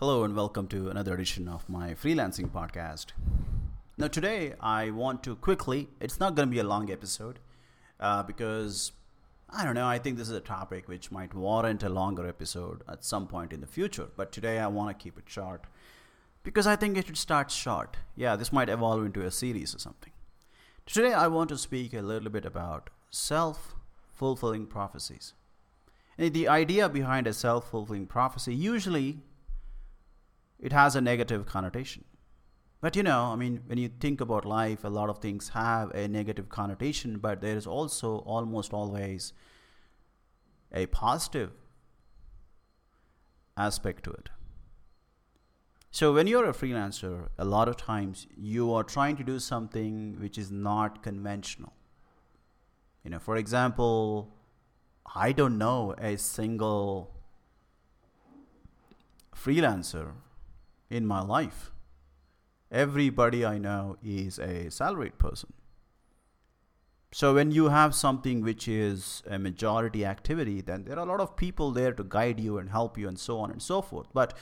Hello, and welcome to another edition of my freelancing podcast. Now, today I want to quickly, it's not going to be a long episode uh, because I don't know, I think this is a topic which might warrant a longer episode at some point in the future. But today I want to keep it short because I think it should start short. Yeah, this might evolve into a series or something. Today I want to speak a little bit about self fulfilling prophecies. The idea behind a self fulfilling prophecy usually it has a negative connotation. But you know, I mean, when you think about life, a lot of things have a negative connotation, but there is also almost always a positive aspect to it. So, when you're a freelancer, a lot of times you are trying to do something which is not conventional. You know, for example, I don't know a single freelancer in my life. Everybody I know is a salaried person. So when you have something which is a majority activity, then there are a lot of people there to guide you and help you and so on and so forth. But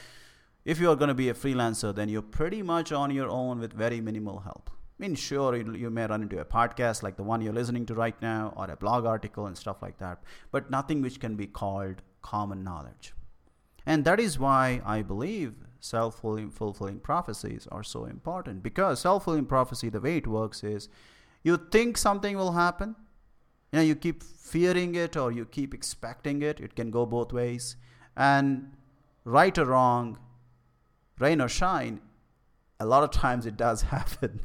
if you are going to be a freelancer, then you're pretty much on your own with very minimal help. I mean, sure, you may run into a podcast like the one you're listening to right now, or a blog article and stuff like that, but nothing which can be called common knowledge. And that is why I believe self fulfilling prophecies are so important because self fulfilling prophecy, the way it works is you think something will happen, you know, you keep fearing it or you keep expecting it. It can go both ways. And right or wrong, rain or shine, a lot of times it does happen.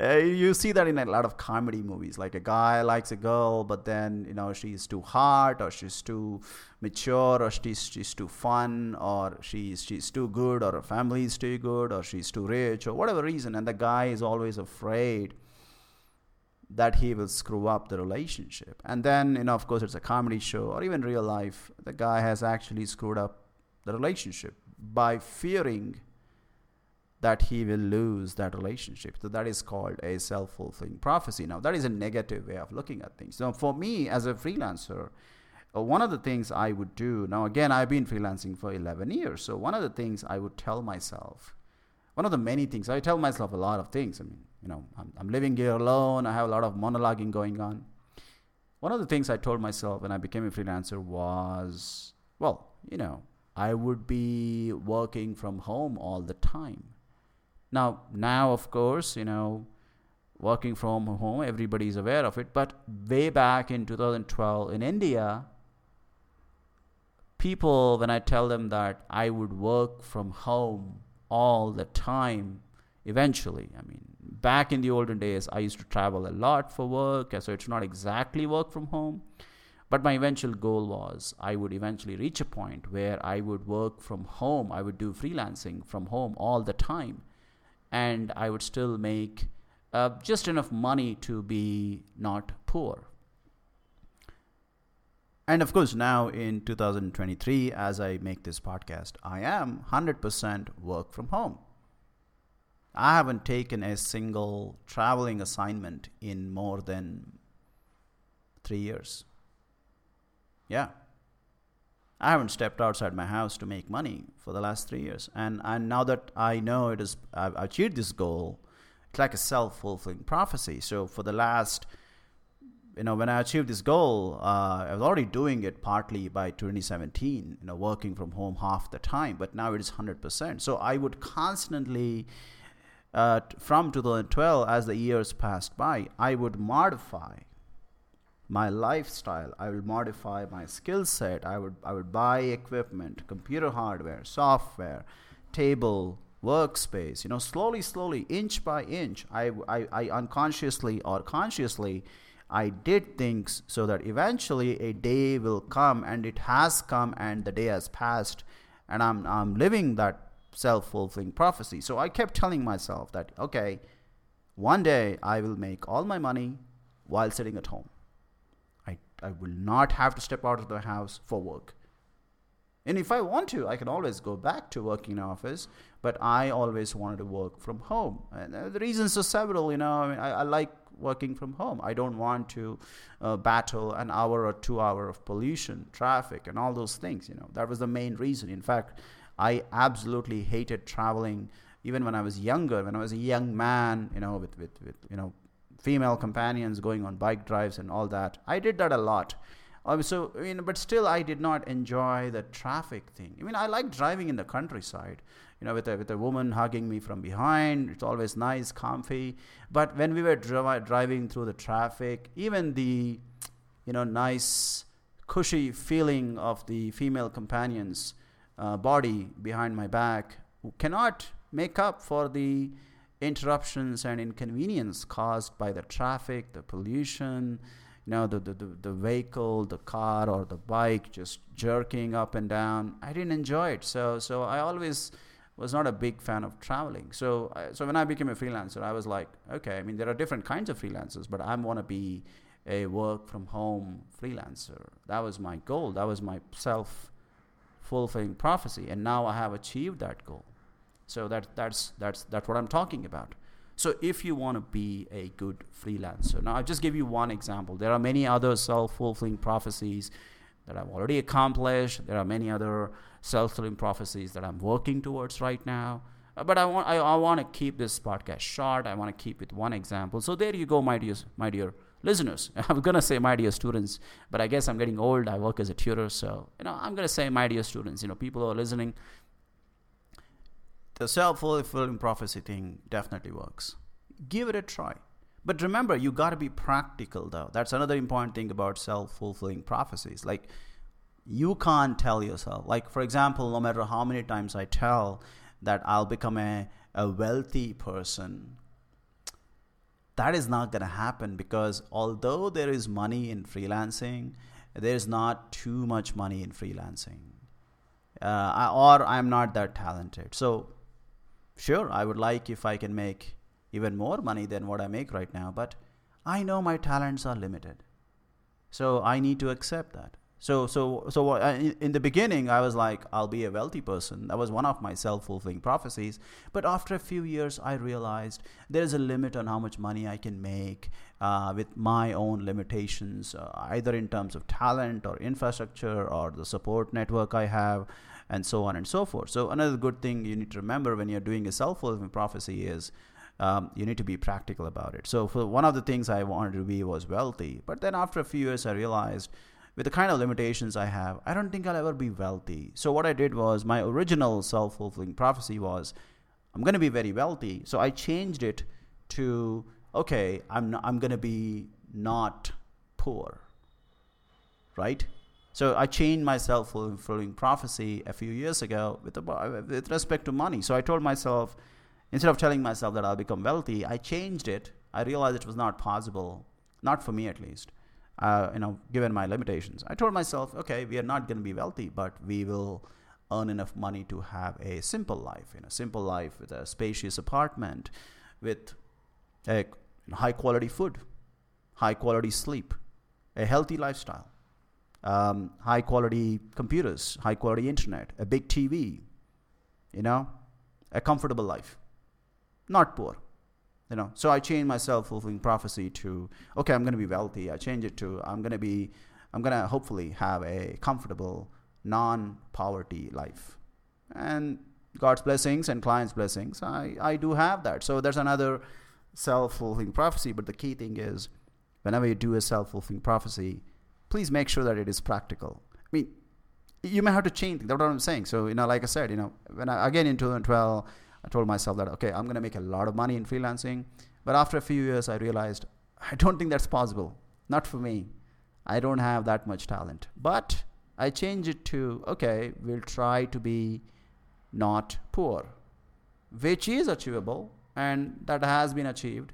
Uh, you see that in a lot of comedy movies. Like a guy likes a girl, but then you know she's too hot, or she's too mature, or she's she's too fun, or she's she's too good, or her family is too good, or she's too rich, or whatever reason. And the guy is always afraid that he will screw up the relationship. And then you know, of course, it's a comedy show, or even real life. The guy has actually screwed up the relationship by fearing that he will lose that relationship. So that is called a self fulfilling prophecy. Now, that is a negative way of looking at things. Now, for me as a freelancer, uh, one of the things I would do now, again, I've been freelancing for 11 years. So, one of the things I would tell myself, one of the many things, I tell myself a lot of things. I mean, you know, I'm, I'm living here alone, I have a lot of monologuing going on. One of the things I told myself when I became a freelancer was, well, you know, I would be working from home all the time now, now of course, you know, working from home, everybody is aware of it. But way back in 2012 in India, people, when I tell them that I would work from home all the time, eventually, I mean, back in the olden days, I used to travel a lot for work, so it's not exactly work from home. But my eventual goal was I would eventually reach a point where I would work from home. I would do freelancing from home all the time and I would still make uh, just enough money to be not poor. And of course, now in 2023, as I make this podcast, I am 100% work from home. I haven't taken a single traveling assignment in more than three years. Yeah. I haven't stepped outside my house to make money for the last three years, and and now that I know it is I've achieved this goal, it's like a self fulfilling prophecy. So for the last, you know, when I achieved this goal, uh, I was already doing it partly by 2017, you know, working from home half the time, but now it is 100%. So I would constantly. Uh, from 2012, as the years passed by, I would modify my lifestyle i will modify my skill set. I would i would buy equipment computer hardware software table workspace you know slowly slowly inch by inch i i, I unconsciously or consciously i did things so that eventually a day will come and it has come and the day has passed and i'm i'm living that self-fulfilling prophecy. So i kept telling myself that okay one day i will make all my money while sitting at home I will not have to step out of the house for work. And if I want to, I can always go back to working in office, but I always wanted to work from home. And uh, the reasons are several, you know, I mean, I, I like working from home. I don't want to uh, battle an hour or two hour of pollution, traffic, and all those things, you know. That was the main reason. In fact, I absolutely hated traveling. Even when I was younger, when I was a young man, you know, with, with, with you know, female companions going on bike drives and all that. I did that a lot. Um, so, I mean, but still, I did not enjoy the traffic thing. I mean, I like driving in the countryside, you know, with a, with a woman hugging me from behind. It's always nice, comfy. But when we were dri- driving through the traffic, even the, you know, nice, cushy feeling of the female companion's uh, body behind my back cannot make up for the interruptions and inconvenience caused by the traffic, the pollution, you know, the, the, the, vehicle, the car or the bike just jerking up and down. I didn't enjoy it. So, so I always was not a big fan of traveling. So, so when I became a freelancer, I was like, okay, I mean, there are different kinds of freelancers, but I want to be a work from home freelancer. That was my goal. That was my self fulfilling prophecy. And now I have achieved that goal. So that that's that's that's what I'm talking about. So if you want to be a good freelancer, now I'll just give you one example. There are many other self-fulfilling prophecies that I've already accomplished. There are many other self-fulfilling prophecies that I'm working towards right now. Uh, but I want I, I want to keep this podcast short. I want to keep it one example. So there you go, my dear my dear listeners. I'm gonna say my dear students, but I guess I'm getting old. I work as a tutor, so you know I'm gonna say my dear students. You know, people who are listening the self fulfilling prophecy thing definitely works. Give it a try. But remember, you got to be practical, though. That's another important thing about self fulfilling prophecies. Like, you can't tell yourself, like, for example, no matter how many times I tell that I'll become a, a wealthy person, that is not going to happen because although there is money in freelancing, there's not too much money in freelancing. Uh, or I'm not that talented. So Sure, I would like if I can make even more money than what I make right now, but I know my talents are limited. So I need to accept that. So, so, so in the beginning, I was like, I'll be a wealthy person. That was one of my self fulfilling prophecies. But after a few years, I realized there is a limit on how much money I can make uh, with my own limitations, uh, either in terms of talent or infrastructure or the support network I have and so on and so forth. So another good thing you need to remember when you're doing a self-fulfilling prophecy is um, you need to be practical about it. So for one of the things I wanted to be was wealthy, but then after a few years I realized with the kind of limitations I have, I don't think I'll ever be wealthy. So what I did was my original self-fulfilling prophecy was I'm going to be very wealthy. So I changed it to okay, I'm I'm going to be not poor. Right? So I changed my self-fulfilling prophecy a few years ago with, with respect to money. So I told myself, instead of telling myself that I'll become wealthy, I changed it. I realized it was not possible, not for me at least. Uh, you know, given my limitations, I told myself, okay, we are not going to be wealthy, but we will earn enough money to have a simple life, you know, simple life with a spacious apartment, with a high quality food, high quality sleep, a healthy lifestyle um, high quality computers, high quality internet, a big TV, you know, a comfortable life, not poor. You know, so I changed my self-fulfilling prophecy to okay, I'm going to be wealthy. I change it to I'm going to be, I'm going to hopefully have a comfortable, non-poverty life, and God's blessings and clients' blessings, I I do have that. So there's another self-fulfilling prophecy. But the key thing is, whenever you do a self-fulfilling prophecy, please make sure that it is practical. I mean, you may have to change. That's what I'm saying. So, you know, like I said, you know, when I, again in 2012, I told myself that, okay, I'm going to make a lot of money in freelancing. But after a few years, I realized I don't think that's possible. Not for me. I don't have that much talent. But I changed it to, okay, we'll try to be not poor, which is achievable and that has been achieved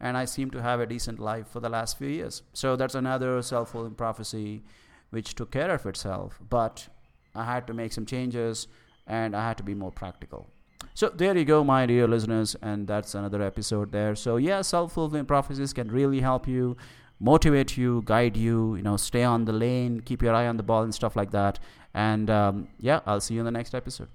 and I seem to have a decent life for the last few years. So that's another self fulfilling prophecy which took care of itself. But I had to make some changes and I had to be more practical. So there you go, my dear listeners, and that's another episode there. So yeah, self fulfilling prophecies can really help you, motivate you, guide you, you know, stay on the lane, keep your eye on the ball and stuff like that. And um, yeah, I'll see you in the next episode.